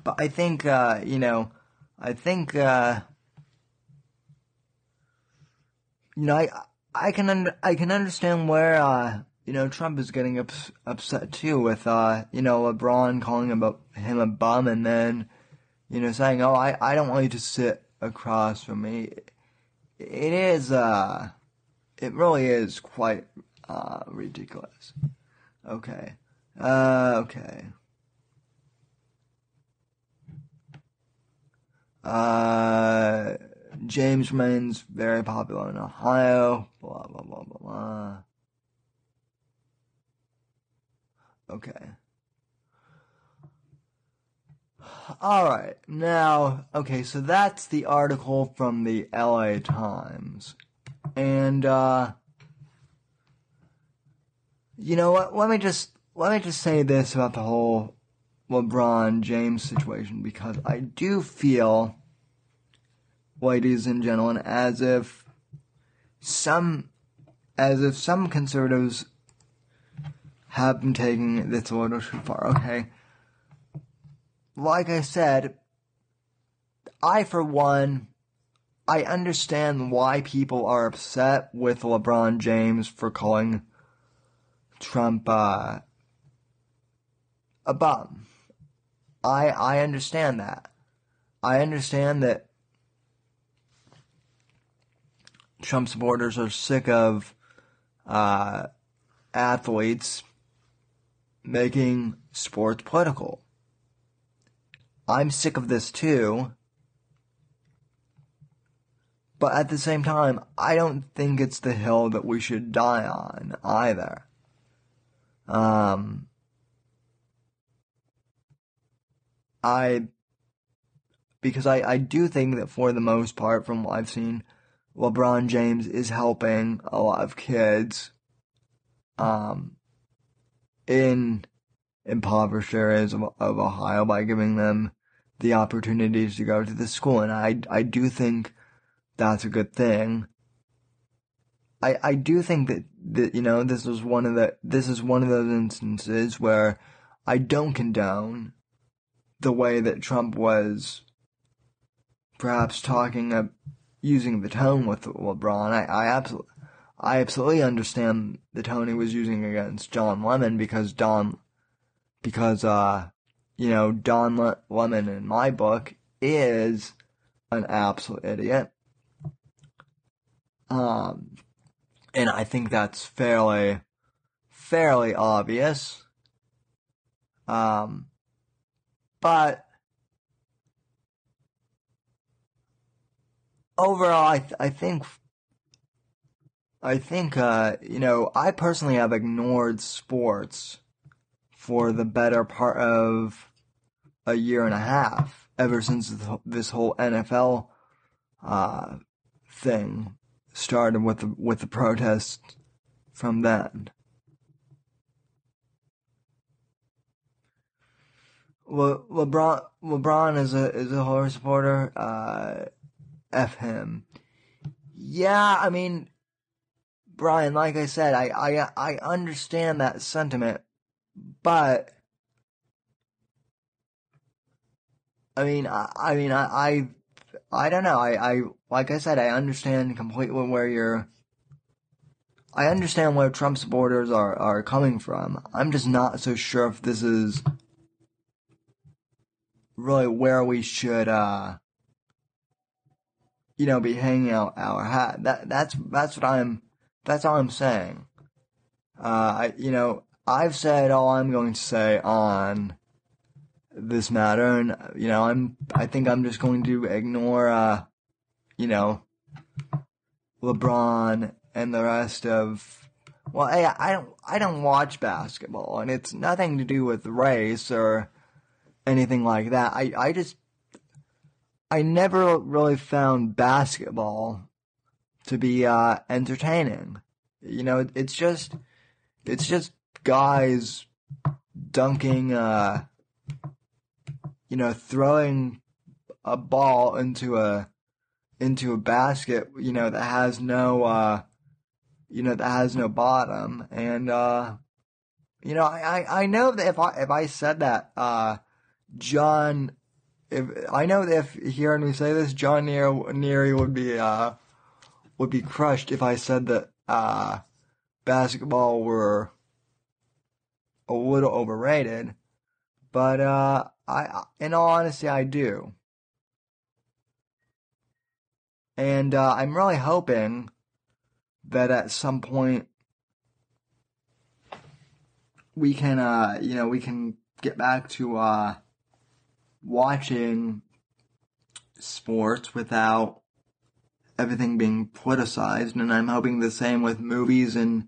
But I think uh, you know, I think uh, you know, I I can under, I can understand where uh, you know Trump is getting ups, upset too with uh, you know LeBron calling him a, him a bum and then you know saying, "Oh, I I don't want you to sit across from me." It is uh, it really is quite uh ridiculous. Okay. Uh, okay. Uh, James remains very popular in Ohio. Blah, blah, blah, blah, blah. Okay. Alright, now, okay, so that's the article from the LA Times. And, uh, you know what, let me just, let me just say this about the whole LeBron James situation because I do feel, ladies and gentlemen, as if some, as if some conservatives have been taking this a little too far. Okay. Like I said, I, for one, I understand why people are upset with LeBron James for calling Trump, uh, a bum. I I understand that. I understand that Trump supporters are sick of uh, athletes making sports political. I'm sick of this too. But at the same time, I don't think it's the hill that we should die on either. Um, I because I, I do think that for the most part, from what I've seen, LeBron James is helping a lot of kids um, in impoverished areas of, of Ohio by giving them the opportunities to go to the school. And I, I do think that's a good thing. I, I do think that, that, you know, this is one of the, this is one of those instances where I don't condone the way that Trump was perhaps talking using the tone with LeBron. I, I absolutely, I absolutely understand the tone he was using against Don Lemon because Don, because, uh, you know, Don Le- Lemon in my book is an absolute idiot. Um, and I think that's fairly, fairly obvious. Um, but overall, I th- I think I think uh, you know I personally have ignored sports for the better part of a year and a half ever since this whole NFL uh, thing started with the with the protests from then. Le- LeBron LeBron is a is a horror supporter. Uh, f him. Yeah, I mean, Brian, like I said, I I I understand that sentiment, but I mean, I, I mean, I, I I don't know. I, I, like I said, I understand completely where you're, I understand where Trump supporters are, are coming from. I'm just not so sure if this is really where we should, uh, you know, be hanging out our hat. That, that's, that's what I'm, that's all I'm saying. Uh, I, you know, I've said all I'm going to say on this matter, and you know, I'm, I think I'm just going to ignore, uh, you know, LeBron and the rest of, well, hey, I don't, I don't watch basketball, and it's nothing to do with race or anything like that. I, I just, I never really found basketball to be, uh, entertaining. You know, it's just, it's just guys dunking, uh, you know, throwing a ball into a, into a basket, you know, that has no, uh, you know, that has no bottom. And, uh, you know, I, I, know that if I, if I said that, uh, John, if, I know if hearing me say this, John Neary would be, uh, would be crushed if I said that, uh, basketball were a little overrated. But, uh, I, in all honesty, I do. And, uh, I'm really hoping that at some point we can, uh, you know, we can get back to, uh, watching sports without everything being politicized, and I'm hoping the same with movies and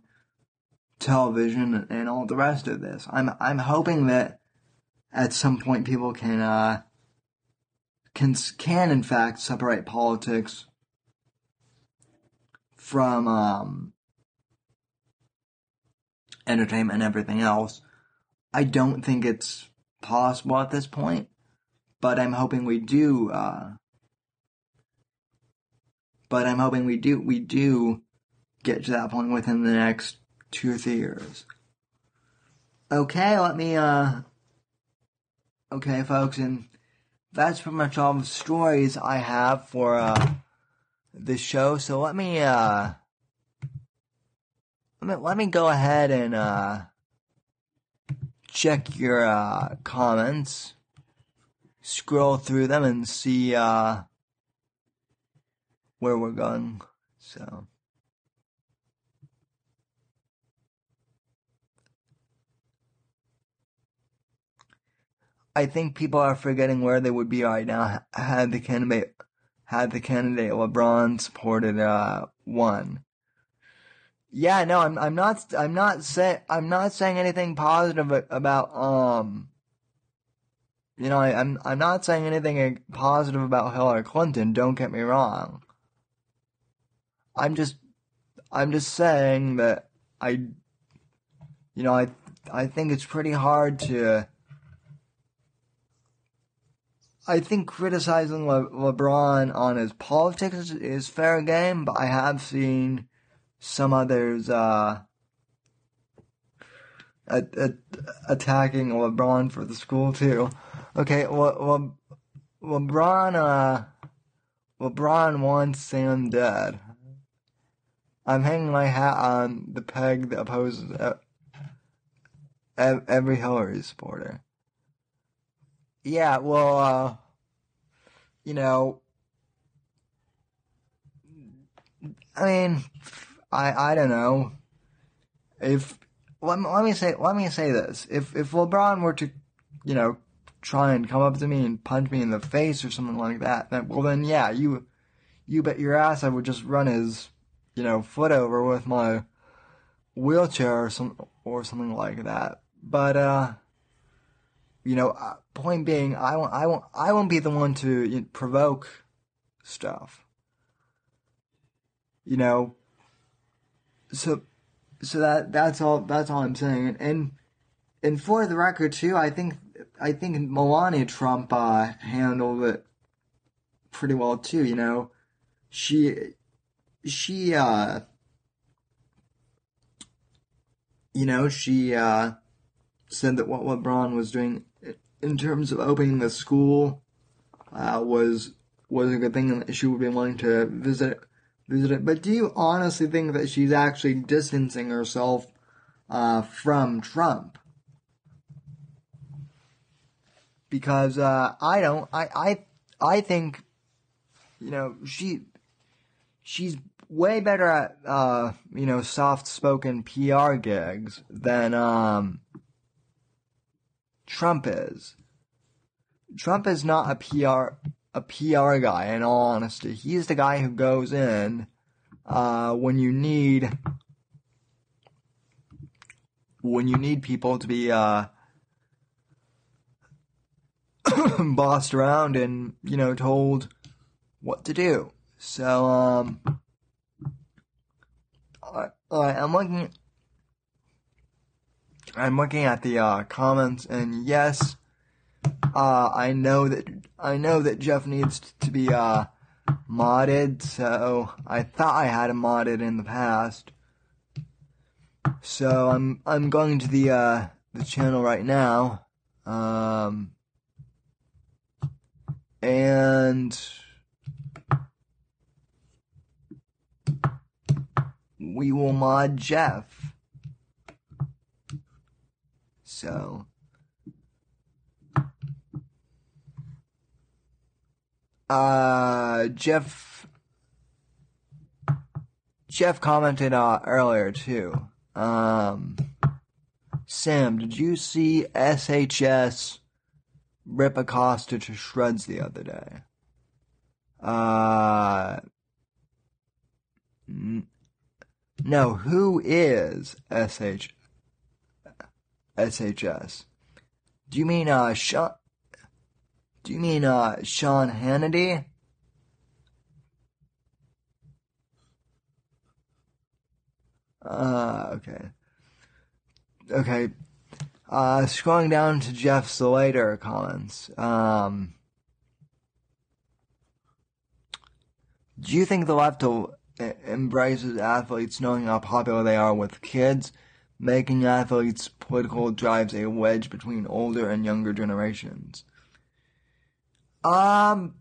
television and all the rest of this. I'm I'm hoping that at some point people can uh, can can in fact separate politics from um, entertainment and everything else. I don't think it's possible at this point, but I'm hoping we do. Uh, but I'm hoping we do we do get to that point within the next two or three years. Okay, let me uh okay folks and that's pretty much all the stories I have for uh this show. So let me uh let me let me go ahead and uh check your uh comments. Scroll through them and see uh where we're going. So I think people are forgetting where they would be right now had the candidate had the candidate LeBron supported uh. Yeah, no, I'm I'm not I'm not saying I'm not saying anything positive about um you know, I, I'm I'm not saying anything positive about Hillary Clinton, don't get me wrong. I'm just I'm just saying that I you know, I I think it's pretty hard to I think criticizing Le- LeBron on his politics is, is, fair game, but I have seen some others uh, at attacking LeBron for the school too. Okay, Le- Le- LeBron, uh, LeBron wants Sam dead. I'm hanging my hat on the peg that opposes every Hillary supporter. Yeah, well, uh, you know, I mean, I I don't know if let me, let me say let me say this if if LeBron were to, you know, try and come up to me and punch me in the face or something like that, then well then yeah you you bet your ass I would just run his you know foot over with my wheelchair or some or something like that. But uh, you know, uh, point being, I won't, I won't, I won't be the one to you know, provoke stuff. You know, so, so that that's all. That's all I'm saying. And and for the record too, I think I think Melania Trump uh, handled it pretty well too. You know, she she uh, you know she uh, said that what LeBron was doing in terms of opening the school uh, was was a good thing and that she would be willing to visit visit it. But do you honestly think that she's actually distancing herself uh, from Trump? Because uh, I don't. I I I think you know she she's way better at uh, you know soft spoken PR gigs than um, Trump is. Trump is not a PR a PR guy. In all honesty, he's the guy who goes in uh, when you need when you need people to be uh, bossed around and you know told what to do. So um, I, I'm looking. I'm looking at the uh, comments, and yes, uh, I know that I know that Jeff needs to be uh, modded. So I thought I had him modded in the past. So I'm I'm going to the uh, the channel right now, um, and we will mod Jeff. So. Uh, Jeff. Jeff commented uh, earlier too. Um, Sam, did you see SHS rip Acosta to shreds the other day? Uh, n- no, who is SH, SHS? Do you mean, uh, Sean, do you mean, uh, Sean Hannity? Uh, okay. Okay. Uh, scrolling down to Jeff's later comments. Um, do you think the left embraces athletes knowing how popular they are with kids, making athletes' political drives a wedge between older and younger generations? Um,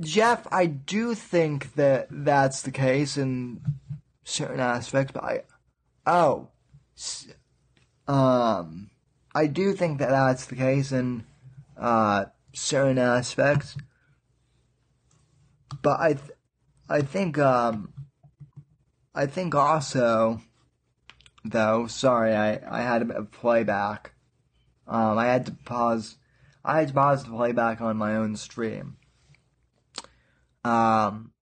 Jeff, I do think that that's the case in certain aspects, but I, oh, um, I do think that that's the case in uh, certain aspects, but I, th- I think, um, I think also, though, sorry, I, I had a bit of playback. Um, I had to pause, I had to pause the playback on my own stream. Um,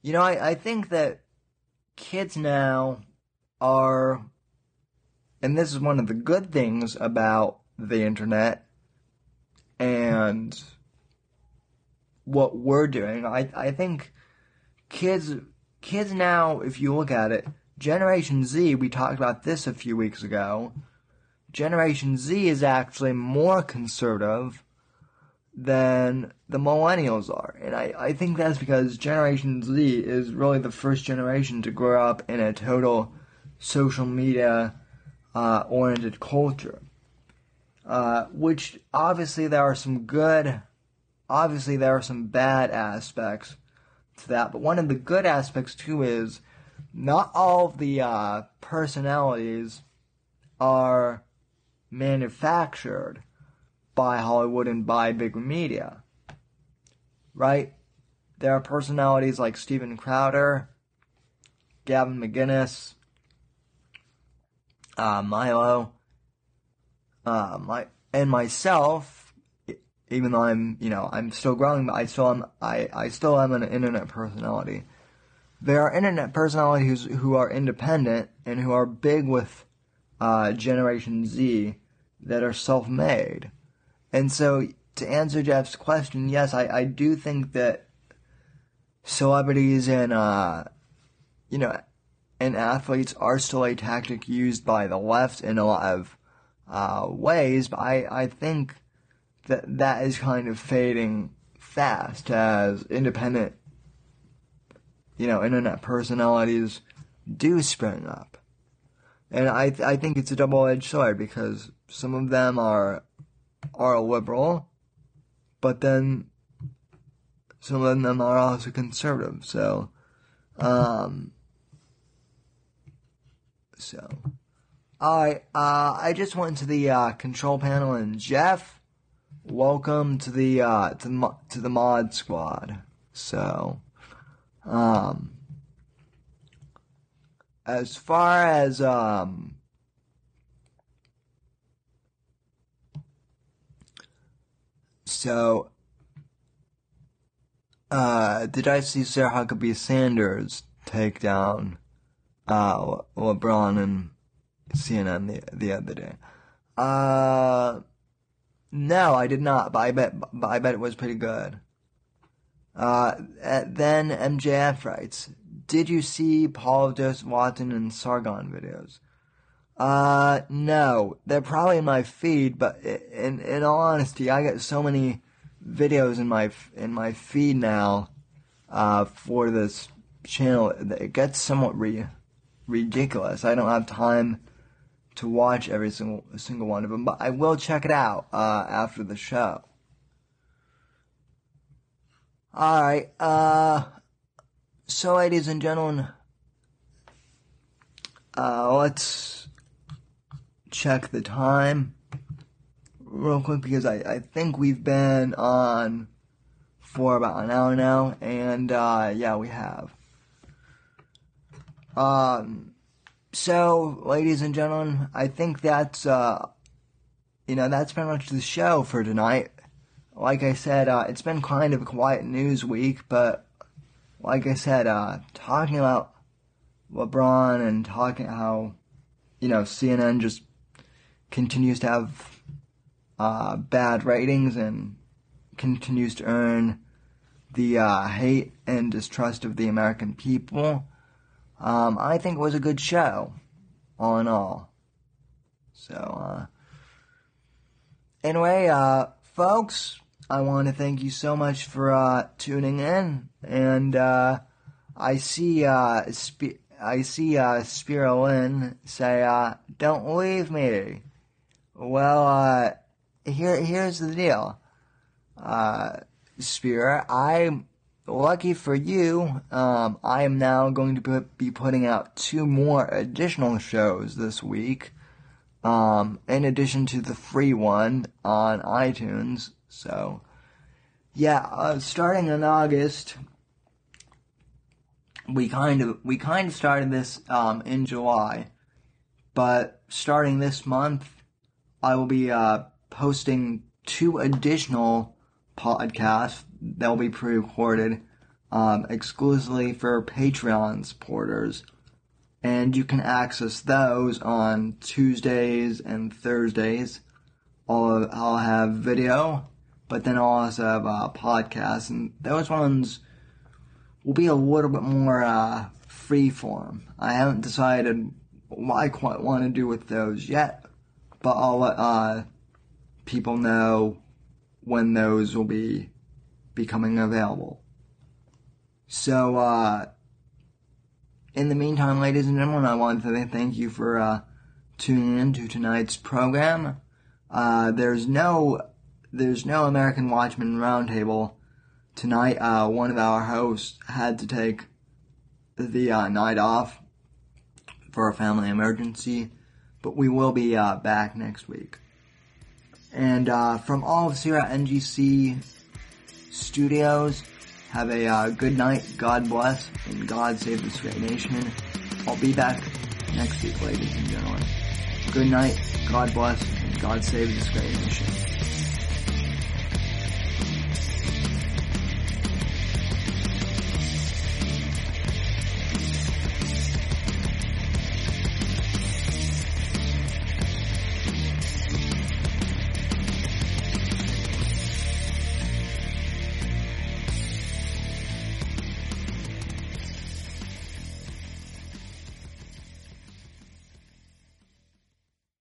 you know, I, I think that kids now are, and this is one of the good things about the internet and what we're doing. I, I think kids, kids now, if you look at it, Generation Z, we talked about this a few weeks ago. Generation Z is actually more conservative than the millennials are. And I, I think that's because Generation Z is really the first generation to grow up in a total social media uh, oriented culture. Uh, which obviously there are some good, obviously there are some bad aspects to that. But one of the good aspects too is not all of the uh, personalities are manufactured by Hollywood and by big media. Right? There are personalities like Steven Crowder, Gavin McInnes, uh, Milo, uh, my, and myself, even though I'm, you know, I'm still growing, but I still am, I, I still am an internet personality. There are internet personalities who are independent and who are big with, uh, Generation Z that are self-made. And so, to answer Jeff's question, yes, I, I do think that celebrities and, uh, you know, and athletes are still a tactic used by the left in a lot of uh, ways, but I, I think that that is kind of fading fast as independent, you know, internet personalities do spring up. And I, I think it's a double-edged sword because some of them are are liberal, but then some of them are also conservative. So, um, so, alright, uh, I just went to the, uh, control panel and Jeff, welcome to the, uh, to the, to the mod squad. So, um, as far as, um, so, uh, did I see Sarah Huckabee Sanders take down uh, LeBron and CNN the the other day? Uh, no, I did not, but I bet but I bet it was pretty good. Uh, then MJF writes, "Did you see Paul Joseph Watson and Sargon videos?" Uh, no, they're probably in my feed, but in in all honesty, I get so many videos in my in my feed now uh, for this channel. It gets somewhat re- ridiculous. I don't have time to watch every single single one of them, but I will check it out uh, after the show. All right. Uh, so, ladies and gentlemen, uh, let's check the time real quick because I, I think we've been on for about an hour now, and uh, yeah, we have. Um, so, ladies and gentlemen, I think that's uh, you know that's pretty much the show for tonight. Like I said, uh, it's been kind of a quiet news week, but like I said, uh, talking about LeBron and talking how you know CNN just continues to have uh, bad ratings and continues to earn the uh, hate and distrust of the American people. Um, I think it was a good show, all in all. So, uh, anyway, uh, folks, I want to thank you so much for uh, tuning in, and uh, I see uh, Sp- I see uh, Spiro Lynn say, uh, "Don't leave me." Well, uh, here here's the deal, uh, Spirit. I'm lucky for you. Um, I am now going to put, be putting out two more additional shows this week. Um, in addition to the free one on iTunes. So, yeah, uh, starting in August, we kind of we kind of started this um, in July, but starting this month, I will be uh, posting two additional podcasts that will be pre-recorded um, exclusively for Patreon supporters, and you can access those on Tuesdays and Thursdays. I'll, I'll have video, but then I'll also have uh, podcasts, and those ones will be a little bit more uh, free form. I haven't decided what I quite want to do with those yet, but I'll let uh, people know when those will be becoming available. So, uh, in the meantime, ladies and gentlemen, I want to thank you for uh, tuning in to tonight's program. Uh, there's no there's no American Watchman Roundtable tonight. Uh, one of our hosts had to take the uh, night off for a family emergency, but we will be uh, back next week. And uh, from all of at NGC Studios, have a uh, good night, God bless, and God save this great nation. I'll be back next week, ladies and gentlemen. Good night, God bless, and God save this great nation.